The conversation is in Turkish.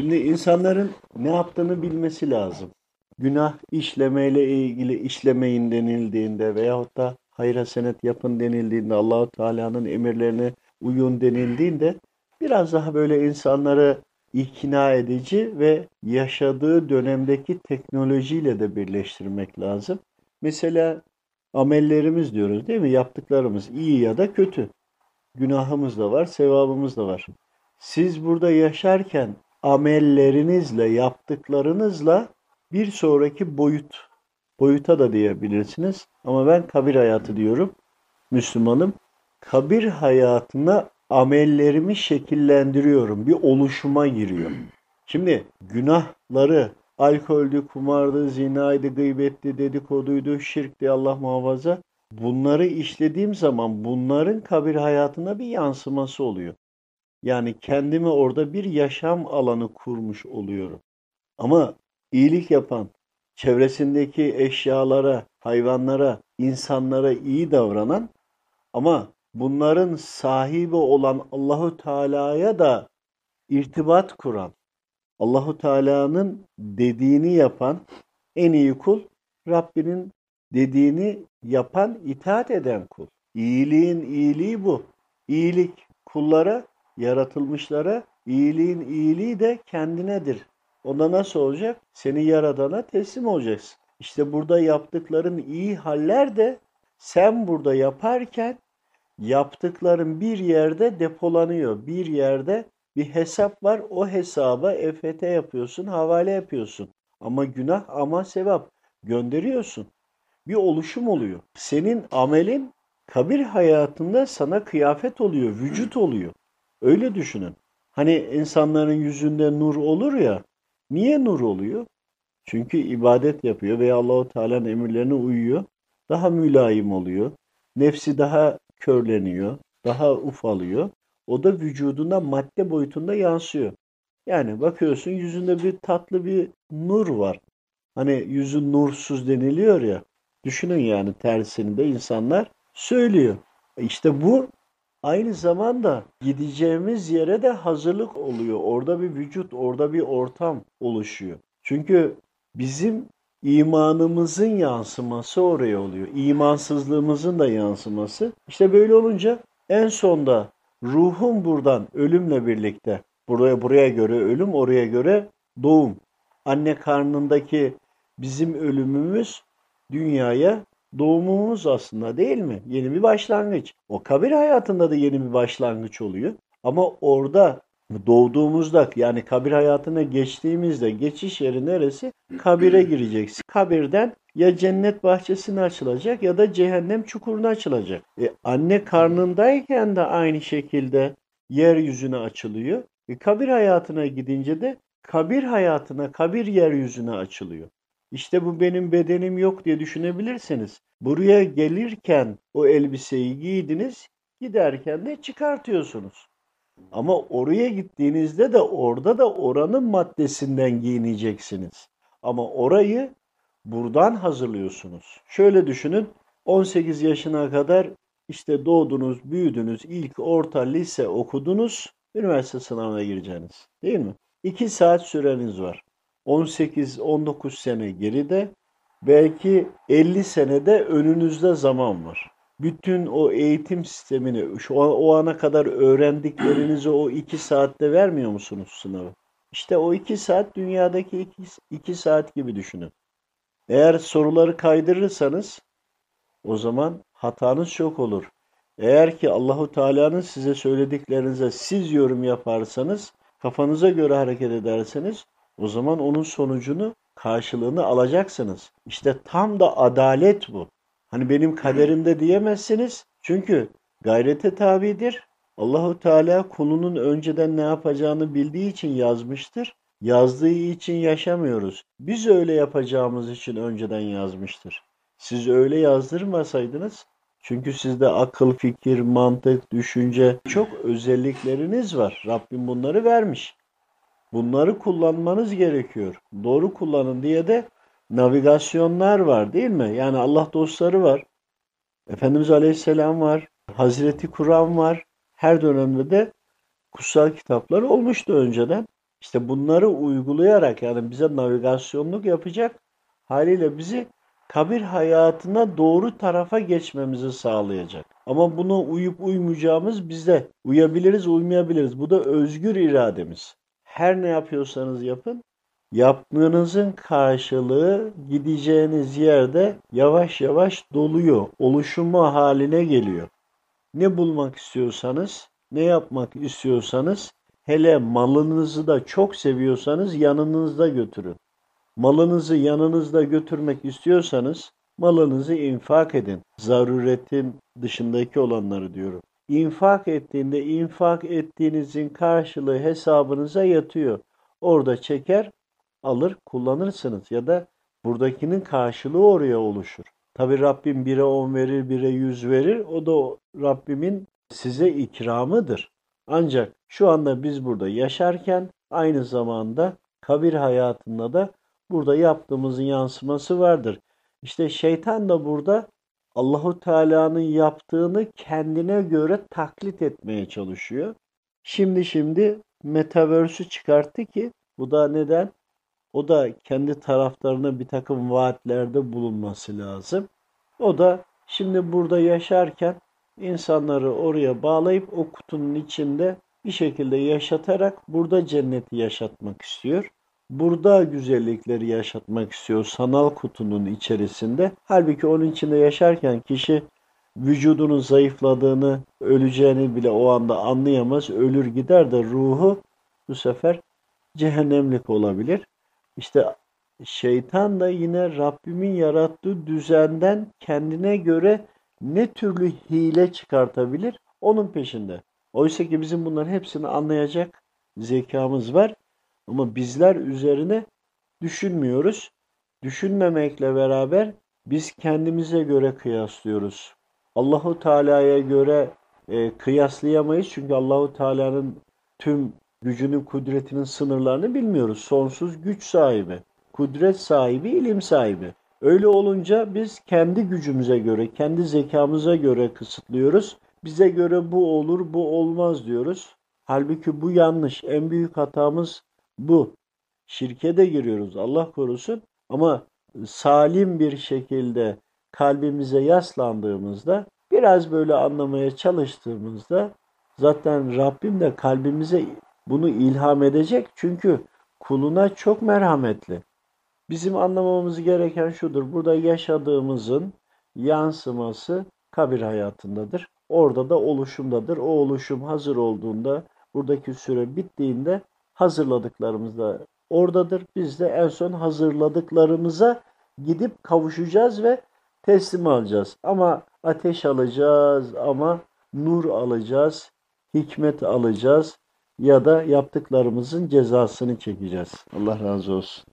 Şimdi insanların ne yaptığını bilmesi lazım. Günah işlemeyle ilgili işlemeyin denildiğinde veyahut da hayra senet yapın denildiğinde Allahu Teala'nın emirlerine uyun denildiğinde biraz daha böyle insanları ikna edici ve yaşadığı dönemdeki teknolojiyle de birleştirmek lazım. Mesela amellerimiz diyoruz değil mi? Yaptıklarımız iyi ya da kötü. Günahımız da var, sevabımız da var. Siz burada yaşarken amellerinizle, yaptıklarınızla bir sonraki boyut, boyuta da diyebilirsiniz. Ama ben kabir hayatı diyorum. Müslümanım. Kabir hayatına amellerimi şekillendiriyorum. Bir oluşuma giriyor. Şimdi günahları alkoldü, kumardı, zinaydı, gıybetti, dedikoduydu, şirkti Allah muhafaza. Bunları işlediğim zaman bunların kabir hayatına bir yansıması oluyor. Yani kendimi orada bir yaşam alanı kurmuş oluyorum. Ama iyilik yapan, çevresindeki eşyalara, hayvanlara, insanlara iyi davranan ama bunların sahibi olan Allahu Teala'ya da irtibat kuran, Allahu Teala'nın dediğini yapan en iyi kul Rabbinin dediğini yapan, itaat eden kul. İyiliğin iyiliği bu. İyilik kullara, yaratılmışlara, iyiliğin iyiliği de kendinedir. Ona nasıl olacak? Seni yaradana teslim olacaksın. İşte burada yaptıkların iyi haller de sen burada yaparken yaptıkların bir yerde depolanıyor. Bir yerde bir hesap var. O hesaba EFT yapıyorsun, havale yapıyorsun. Ama günah ama sevap gönderiyorsun. Bir oluşum oluyor. Senin amelin kabir hayatında sana kıyafet oluyor, vücut oluyor. Öyle düşünün. Hani insanların yüzünde nur olur ya. Niye nur oluyor? Çünkü ibadet yapıyor veya Allahu Teala'nın emirlerine uyuyor. Daha mülayim oluyor. Nefsi daha körleniyor, daha ufalıyor. O da vücuduna madde boyutunda yansıyor. Yani bakıyorsun yüzünde bir tatlı bir nur var. Hani yüzün nursuz deniliyor ya. Düşünün yani tersini de insanlar söylüyor. İşte bu aynı zamanda gideceğimiz yere de hazırlık oluyor. Orada bir vücut, orada bir ortam oluşuyor. Çünkü bizim imanımızın yansıması oraya oluyor. İmansızlığımızın da yansıması. İşte böyle olunca en sonda ruhum buradan ölümle birlikte buraya buraya göre ölüm, oraya göre doğum. Anne karnındaki bizim ölümümüz dünyaya doğumumuz aslında değil mi? Yeni bir başlangıç. O kabir hayatında da yeni bir başlangıç oluyor. Ama orada doğduğumuzda yani kabir hayatına geçtiğimizde geçiş yeri neresi? Kabire gireceksin. Kabirden ya cennet bahçesine açılacak ya da cehennem çukuruna açılacak. E, anne karnındayken de aynı şekilde yeryüzüne açılıyor. E, kabir hayatına gidince de kabir hayatına, kabir yeryüzüne açılıyor. İşte bu benim bedenim yok diye düşünebilirsiniz. Buraya gelirken o elbiseyi giydiniz, giderken de çıkartıyorsunuz. Ama oraya gittiğinizde de orada da oranın maddesinden giyineceksiniz. Ama orayı buradan hazırlıyorsunuz. Şöyle düşünün 18 yaşına kadar işte doğdunuz, büyüdünüz, ilk orta lise okudunuz, üniversite sınavına gireceğiniz. Değil mi? 2 saat süreniz var. 18-19 sene geride, belki 50 senede önünüzde zaman var. Bütün o eğitim sistemini şu an, o ana kadar öğrendiklerinizi o 2 saatte vermiyor musunuz sınavı? İşte o 2 saat dünyadaki 2 saat gibi düşünün. Eğer soruları kaydırırsanız o zaman hatanız çok olur. Eğer ki Allahu Teala'nın size söylediklerinize siz yorum yaparsanız, kafanıza göre hareket ederseniz o zaman onun sonucunu, karşılığını alacaksınız. İşte tam da adalet bu. Hani benim kaderimde diyemezsiniz. Çünkü gayrete tabidir. Allahu Teala kulunun önceden ne yapacağını bildiği için yazmıştır. Yazdığı için yaşamıyoruz. Biz öyle yapacağımız için önceden yazmıştır. Siz öyle yazdırmasaydınız çünkü sizde akıl, fikir, mantık, düşünce çok özellikleriniz var. Rabbim bunları vermiş. Bunları kullanmanız gerekiyor. Doğru kullanın diye de navigasyonlar var değil mi? Yani Allah dostları var. Efendimiz Aleyhisselam var. Hazreti Kur'an var. Her dönemde de kutsal kitaplar olmuştu önceden. İşte bunları uygulayarak yani bize navigasyonluk yapacak haliyle bizi kabir hayatına doğru tarafa geçmemizi sağlayacak. Ama buna uyup uymayacağımız bizde. Uyabiliriz, uymayabiliriz. Bu da özgür irademiz. Her ne yapıyorsanız yapın, yaptığınızın karşılığı gideceğiniz yerde yavaş yavaş doluyor, oluşumu haline geliyor. Ne bulmak istiyorsanız, ne yapmak istiyorsanız, hele malınızı da çok seviyorsanız yanınızda götürün. Malınızı yanınızda götürmek istiyorsanız malınızı infak edin. Zaruretin dışındaki olanları diyorum. İnfak ettiğinde infak ettiğinizin karşılığı hesabınıza yatıyor. Orada çeker, alır, kullanırsınız ya da buradakinin karşılığı oraya oluşur. Tabi Rabbim bire on verir, bire yüz verir. O da Rabbimin size ikramıdır. Ancak şu anda biz burada yaşarken aynı zamanda kabir hayatında da burada yaptığımızın yansıması vardır. İşte şeytan da burada Allahu Teala'nın yaptığını kendine göre taklit etmeye çalışıyor. Şimdi şimdi metaverse'ü çıkarttı ki bu da neden? O da kendi taraflarına bir takım vaatlerde bulunması lazım. O da şimdi burada yaşarken insanları oraya bağlayıp o kutunun içinde bir şekilde yaşatarak burada cenneti yaşatmak istiyor burada güzellikleri yaşatmak istiyor sanal kutunun içerisinde. Halbuki onun içinde yaşarken kişi vücudunun zayıfladığını, öleceğini bile o anda anlayamaz. Ölür gider de ruhu bu sefer cehennemlik olabilir. İşte şeytan da yine Rabbimin yarattığı düzenden kendine göre ne türlü hile çıkartabilir onun peşinde. Oysa ki bizim bunların hepsini anlayacak zekamız var. Ama bizler üzerine düşünmüyoruz. Düşünmemekle beraber biz kendimize göre kıyaslıyoruz. Allahu Teala'ya göre e, kıyaslayamayız çünkü Allahu Teala'nın tüm gücünün, kudretinin sınırlarını bilmiyoruz. Sonsuz güç sahibi, kudret sahibi, ilim sahibi. Öyle olunca biz kendi gücümüze göre, kendi zekamıza göre kısıtlıyoruz. Bize göre bu olur, bu olmaz diyoruz. Halbuki bu yanlış. En büyük hatamız bu. Şirke de giriyoruz Allah korusun ama salim bir şekilde kalbimize yaslandığımızda biraz böyle anlamaya çalıştığımızda zaten Rabbim de kalbimize bunu ilham edecek çünkü kuluna çok merhametli. Bizim anlamamız gereken şudur. Burada yaşadığımızın yansıması kabir hayatındadır. Orada da oluşumdadır. O oluşum hazır olduğunda, buradaki süre bittiğinde hazırladıklarımız da oradadır. Biz de en son hazırladıklarımıza gidip kavuşacağız ve teslim alacağız. Ama ateş alacağız ama nur alacağız, hikmet alacağız ya da yaptıklarımızın cezasını çekeceğiz. Allah razı olsun.